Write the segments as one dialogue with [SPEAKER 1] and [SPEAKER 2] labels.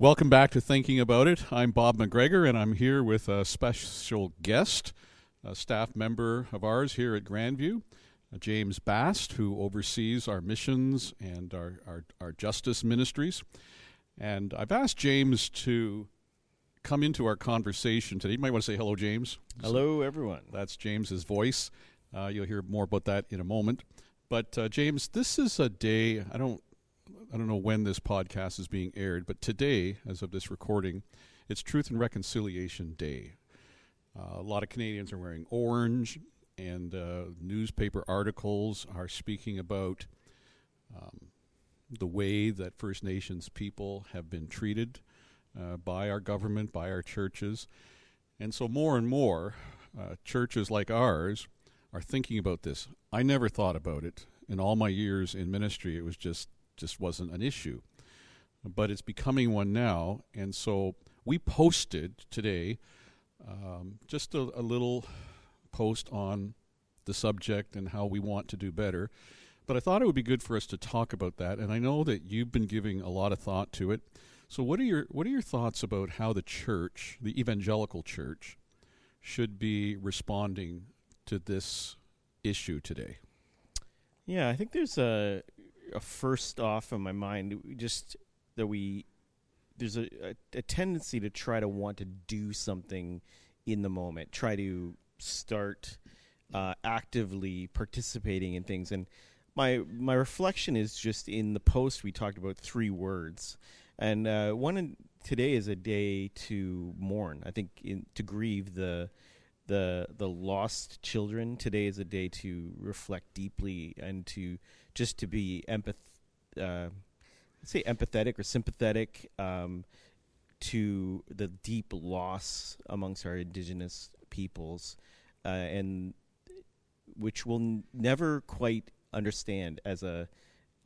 [SPEAKER 1] Welcome back to Thinking About It. I'm Bob McGregor, and I'm here with a special guest, a staff member of ours here at Grandview, James Bast, who oversees our missions and our, our, our justice ministries. And I've asked James to come into our conversation today. You might want to say hello, James.
[SPEAKER 2] Hello, everyone.
[SPEAKER 1] That's James's voice. Uh, you'll hear more about that in a moment. But uh, James, this is a day I don't I don't know when this podcast is being aired, but today, as of this recording, it's Truth and Reconciliation Day. Uh, a lot of Canadians are wearing orange, and uh, newspaper articles are speaking about um, the way that First Nations people have been treated uh, by our government, by our churches. And so, more and more, uh, churches like ours are thinking about this. I never thought about it in all my years in ministry. It was just just wasn't an issue. But it's becoming one now, and so we posted today um, just a, a little post on the subject and how we want to do better. But I thought it would be good for us to talk about that, and I know that you've been giving a lot of thought to it. So, what are your what are your thoughts about how the church, the evangelical church, should be responding to this issue today?
[SPEAKER 2] Yeah, I think there's a a first off in my mind just that we there's a, a, a, tendency to try to want to do something in the moment, try to start uh, actively participating in things. And my my reflection is just in the post we talked about three words, and uh, one in, today is a day to mourn. I think in, to grieve the the the lost children. Today is a day to reflect deeply and to just to be empath, uh, say empathetic or sympathetic um, to the deep loss amongst our indigenous peoples, uh, and which we'll n- never quite understand as a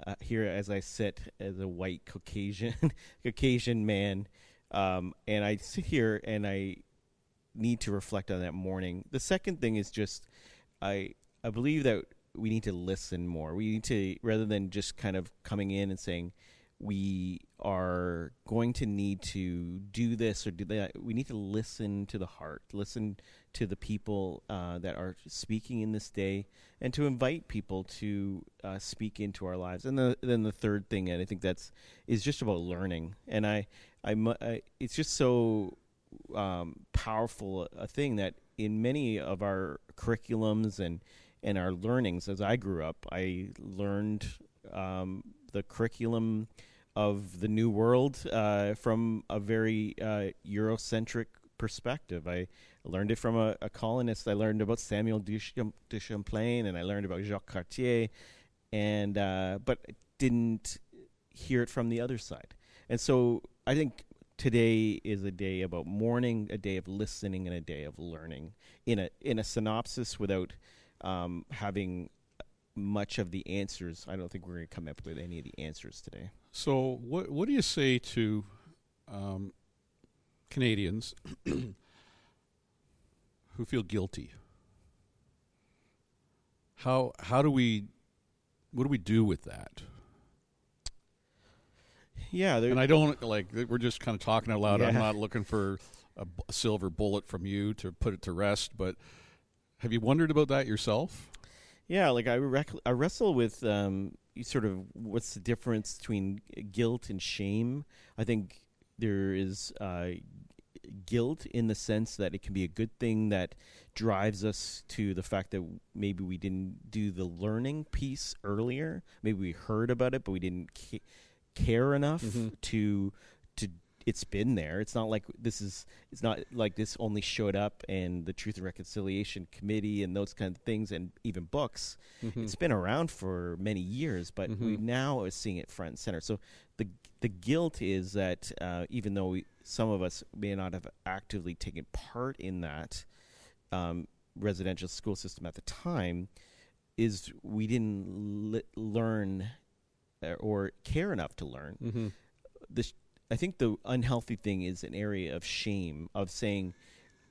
[SPEAKER 2] uh, here as I sit as a white Caucasian Caucasian man, um, and I sit here and I need to reflect on that mourning. The second thing is just I I believe that we need to listen more. We need to rather than just kind of coming in and saying we are going to need to do this or do that. We need to listen to the heart, listen to the people uh, that are speaking in this day, and to invite people to uh, speak into our lives. And the, then the third thing, and I think that's is just about learning. And I, I, I it's just so um, powerful a thing that in many of our curriculums and and our learnings as I grew up. I learned um, the curriculum of the New World uh, from a very uh, Eurocentric perspective. I learned it from a, a, colonist. I learned about Samuel de, Champlain, and I learned about Jacques Cartier, and uh, but didn't hear it from the other side. And so I think today is a day about mourning, a day of listening, and a day of learning. In a in a synopsis, without um, having much of the answers. I don't think we're going to come up with any of the answers today.
[SPEAKER 1] So, what what do you say to um, Canadians who feel guilty? How how do we what do we do with that?
[SPEAKER 2] Yeah,
[SPEAKER 1] and I don't like we're just kind of talking out loud. Yeah. I'm not looking for a, a silver bullet from you to put it to rest, but have you wondered about that yourself?
[SPEAKER 2] Yeah, like I, rec- I wrestle with um, sort of what's the difference between guilt and shame. I think there is uh, guilt in the sense that it can be a good thing that drives us to the fact that maybe we didn't do the learning piece earlier. Maybe we heard about it, but we didn't ca- care enough mm-hmm. to to it's been there. It's not like this is. It's not like this only showed up in the Truth and Reconciliation Committee and those kind of things, and even books. Mm-hmm. It's been around for many years, but mm-hmm. we now are seeing it front and center. So the the guilt is that uh, even though we, some of us may not have actively taken part in that um, residential school system at the time, is we didn't li- learn or care enough to learn. Mm-hmm. I think the unhealthy thing is an area of shame of saying,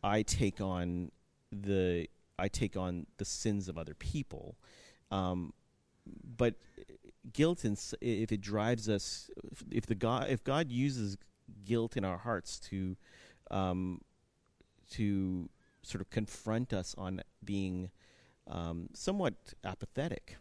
[SPEAKER 2] I take on the I take on the sins of other people, um, but guilt, and if it drives us, if, if the God, if God uses guilt in our hearts to, um, to sort of confront us on being um, somewhat apathetic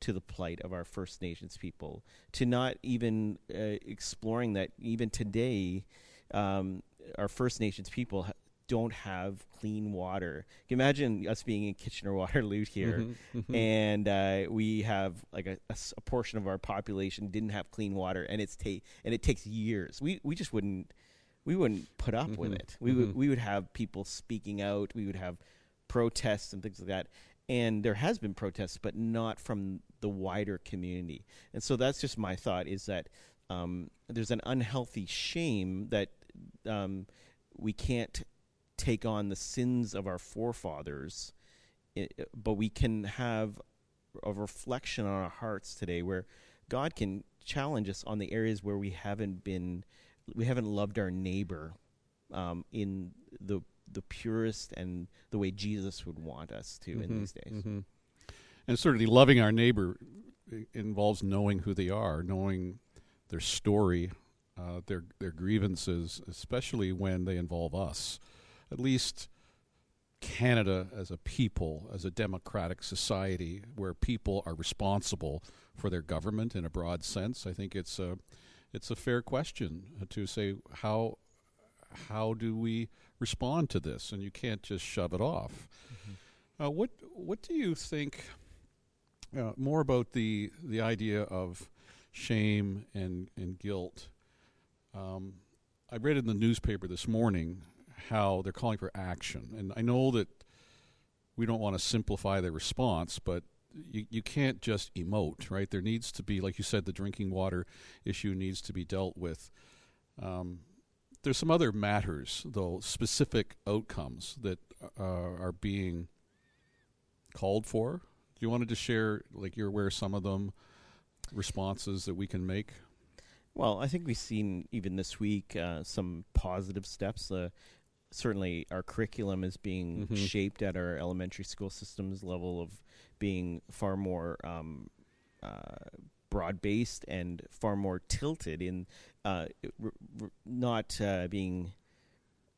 [SPEAKER 2] to the plight of our First Nations people, to not even uh, exploring that even today, um, our First Nations people ha- don't have clean water. Imagine us being in Kitchener Waterloo here, mm-hmm, mm-hmm. and uh, we have like a, a, a, portion of our population didn't have clean water, and it's ta- and it takes years. We we just wouldn't we wouldn't put up mm-hmm, with it. We would mm-hmm. we would have people speaking out. We would have protests and things like that. And there has been protests, but not from the wider community. And so that's just my thought: is that um, there's an unhealthy shame that um, we can't take on the sins of our forefathers, but we can have a reflection on our hearts today where God can challenge us on the areas where we haven't been, we haven't loved our neighbor um, in the the purest and the way Jesus would want us to mm-hmm, in these days. Mm-hmm.
[SPEAKER 1] And certainly, loving our neighbor involves knowing who they are, knowing their story, uh, their their grievances, especially when they involve us at least Canada as a people, as a democratic society where people are responsible for their government in a broad sense, I think it's a it's a fair question to say how how do we respond to this, and you can't just shove it off. Mm-hmm. Uh, what what do you think uh, more about the the idea of shame and and guilt? Um, I read in the newspaper this morning how they're calling for action. And I know that we don't want to simplify the response, but you, you can't just emote, right? There needs to be, like you said, the drinking water issue needs to be dealt with. Um, there's some other matters, though, specific outcomes that uh, are being called for. Do you wanted to share, like you're aware, some of them responses that we can make?
[SPEAKER 2] Well, I think we've seen even this week uh, some positive steps. Uh, certainly our curriculum is being mm-hmm. shaped at our elementary school systems level of being far more um, uh, broad based and far more tilted in uh, r- r- not uh, being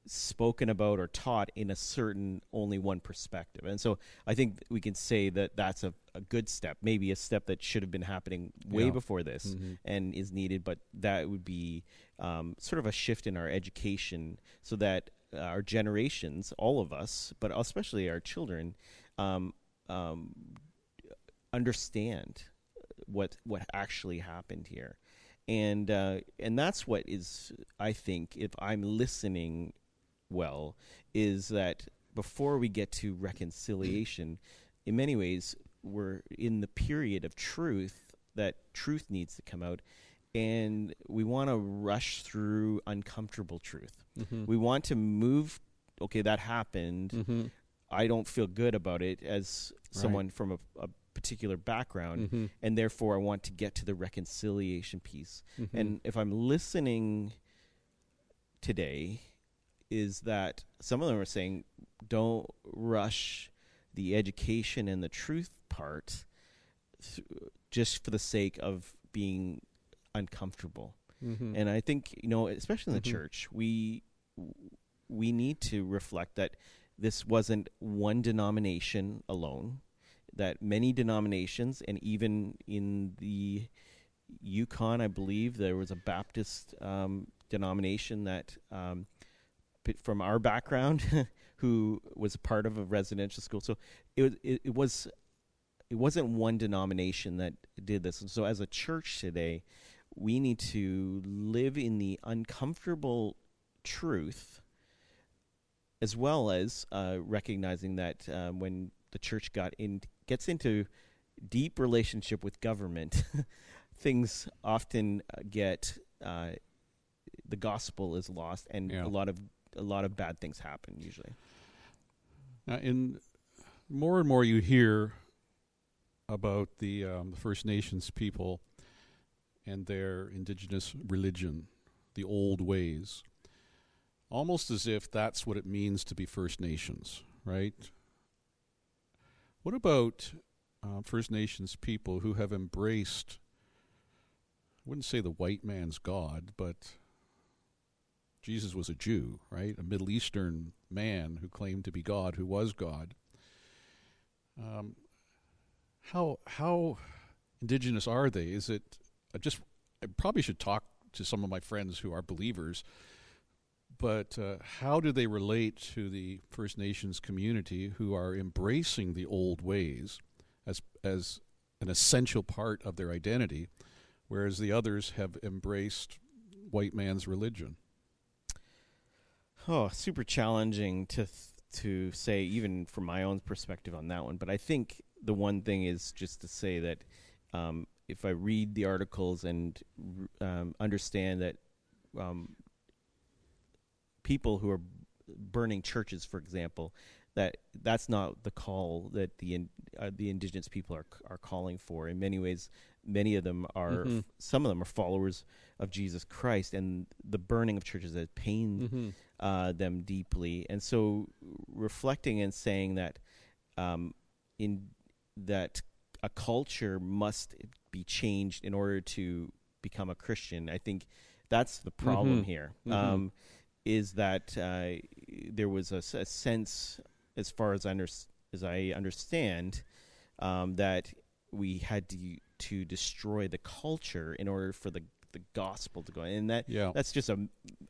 [SPEAKER 2] spoken about or taught in a certain only one perspective. And so I think we can say that that's a, a good step, maybe a step that should have been happening way yeah. before this mm-hmm. and is needed, but that would be um, sort of a shift in our education so that our generations, all of us, but especially our children, um, um, understand what what actually happened here, and uh, and that's what is I think if I'm listening well is that before we get to reconciliation, in many ways we're in the period of truth that truth needs to come out and we want to rush through uncomfortable truth. Mm-hmm. We want to move. Okay, that happened. Mm-hmm. I don't feel good about it as right. someone from a, a particular background, mm-hmm. and therefore I want to get to the reconciliation piece. Mm-hmm. And if I'm listening today, is that some of them are saying, don't rush the education and the truth part th- just for the sake of being uncomfortable. Mm-hmm. And I think you know, especially in the mm-hmm. church, we we need to reflect that this wasn't one denomination alone. That many denominations, and even in the Yukon, I believe there was a Baptist um, denomination that, um, from our background, who was part of a residential school. So it was it, it was it wasn't one denomination that did this. And so as a church today, we need to live in the uncomfortable truth as well as uh, recognizing that uh, when the church got in gets into deep relationship with government things often uh, get uh, the gospel is lost and yeah. a lot of a lot of bad things happen usually
[SPEAKER 1] now in more and more you hear about the, um, the First Nations people and their indigenous religion, the old ways. Almost as if that's what it means to be First Nations, right? What about uh, First Nations people who have embraced I wouldn't say the white man's God, but Jesus was a Jew, right? A Middle Eastern man who claimed to be God, who was God. Um, how how indigenous are they? Is it I just I probably should talk to some of my friends who are believers, but uh, how do they relate to the First Nations community who are embracing the old ways as as an essential part of their identity, whereas the others have embraced white man's religion?
[SPEAKER 2] Oh, super challenging to th- to say, even from my own perspective on that one. But I think the one thing is just to say that um, if I read the articles and um, understand that um, people who are burning churches, for example, that that's not the call that the in, uh, the indigenous people are are calling for. In many ways, many of them are mm-hmm. f- some of them are followers of Jesus Christ, and the burning of churches has pained mm-hmm. uh, them deeply. And so, reflecting and saying that um, in that a culture must be changed in order to become a Christian. I think that's the problem mm-hmm. here. Mm-hmm. Um, is that uh, there was a, a, sense, as far as I, under, as I understand, um, that we had to to destroy the culture in order for the the gospel to go and that yeah. that's just a,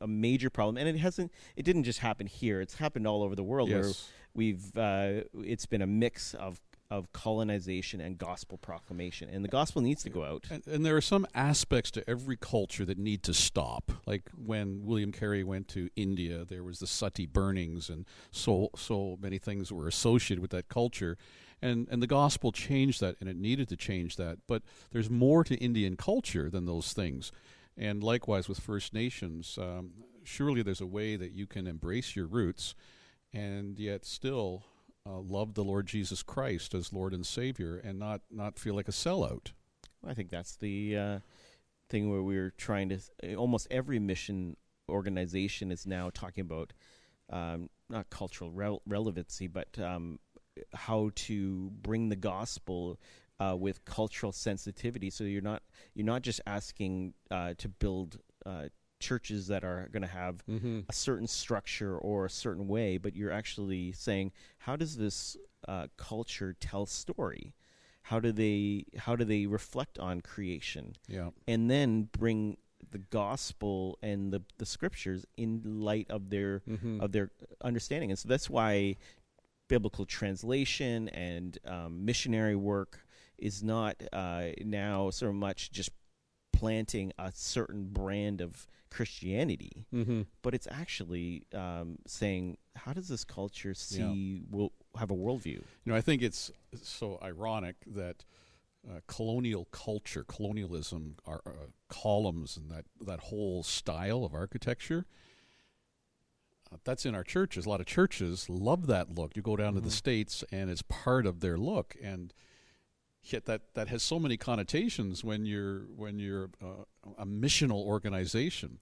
[SPEAKER 2] a major problem and it hasn't it didn't just happen here it's happened all over the world yes. where we've uh, it's been a mix of of colonization and gospel proclamation. And the gospel needs to go out.
[SPEAKER 1] And, and, there are some aspects to every culture that need to stop. Like when William Carey went to India, there was the Sati burnings, and so so many things were associated with that culture. And and the gospel changed that, and it needed to change that. But there's more to Indian culture than those things. And likewise with First Nations, um, surely there's a way that you can embrace your roots, and yet still uh, love the Lord Jesus Christ as Lord and Savior and not, not feel like a sellout.
[SPEAKER 2] I think that's the uh, thing where we're trying to. Almost every mission organization is now talking about um, not cultural re- relevancy, but um, how to bring the gospel uh, with cultural sensitivity. So you're not you're not just asking uh, to build uh, churches that are going to have mm-hmm. a certain structure or a certain way, but you're actually saying, how does this uh, culture tell story? How do they how do they reflect on creation?
[SPEAKER 1] Yeah,
[SPEAKER 2] and then bring the gospel and the the scriptures in light of their mm-hmm. of their understanding, and so that's why biblical translation and um, missionary work is not uh, now so much just planting a certain brand of Christianity, mm-hmm. but it's actually um, saying, how does this culture see yeah. will have a worldview? You
[SPEAKER 1] know, I think it's so ironic that uh, colonial culture, colonialism, our uh, columns, and that that whole style of architecture. Uh, that's in our churches. A lot of churches love that look. You go down mm-hmm. to the mm-hmm. states, and it's part of their look, and that that has so many connotations when you're when you're uh, a missional organization.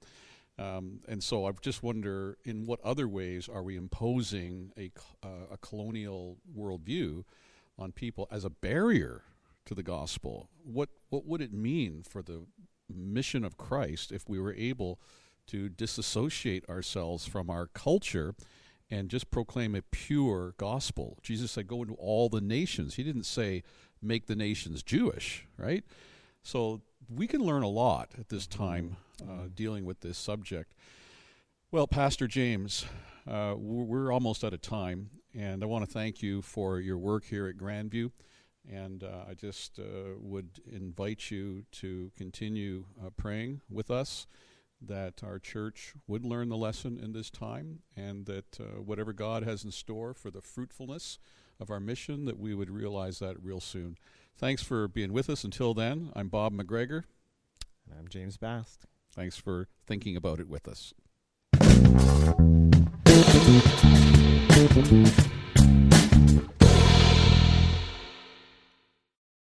[SPEAKER 1] Um, and so I just wonder, in what other ways are we imposing a, uh, a colonial worldview on people as a barrier to the gospel? What what would it mean for the mission of Christ if we were able to disassociate ourselves from our culture and just proclaim a pure gospel? Jesus said, "Go into all the nations." He didn't say make the nations Jewish, right? So we can learn a lot at this time uh, mm-hmm. dealing with this subject. Well, Pastor James, uh, we're almost out of time, and I want to thank you for your work here at Grandview. And uh, I just uh, would invite you to continue uh, praying with us that our church would learn the lesson in this time and that uh, whatever God has in store for the fruitfulness of our mission, that we would realize that real soon. Thanks for being with us. Until then, I'm Bob McGregor.
[SPEAKER 2] And I'm James Bast.
[SPEAKER 1] Thanks for thinking about it with us.